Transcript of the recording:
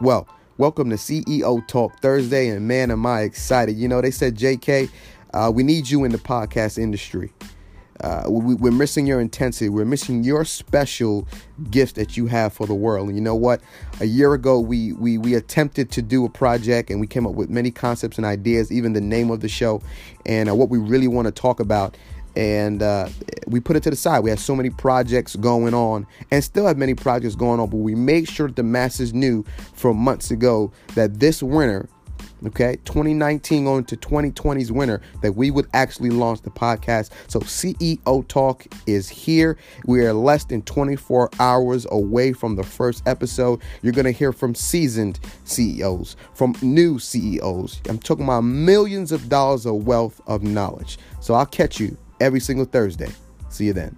Well, welcome to CEO Talk Thursday, and man, am I excited. You know, they said, JK, uh, we need you in the podcast industry. Uh, we, we're missing your intensity. We're missing your special gift that you have for the world. And you know what? A year ago, we we we attempted to do a project, and we came up with many concepts and ideas, even the name of the show, and uh, what we really want to talk about and uh, we put it to the side. We had so many projects going on, and still have many projects going on. But we made sure the masses knew from months ago that this winter, okay, 2019 going to 2020's winter, that we would actually launch the podcast. So CEO Talk is here. We are less than 24 hours away from the first episode. You're gonna hear from seasoned CEOs, from new CEOs. I'm talking about millions of dollars of wealth of knowledge. So I'll catch you every single Thursday. See you then.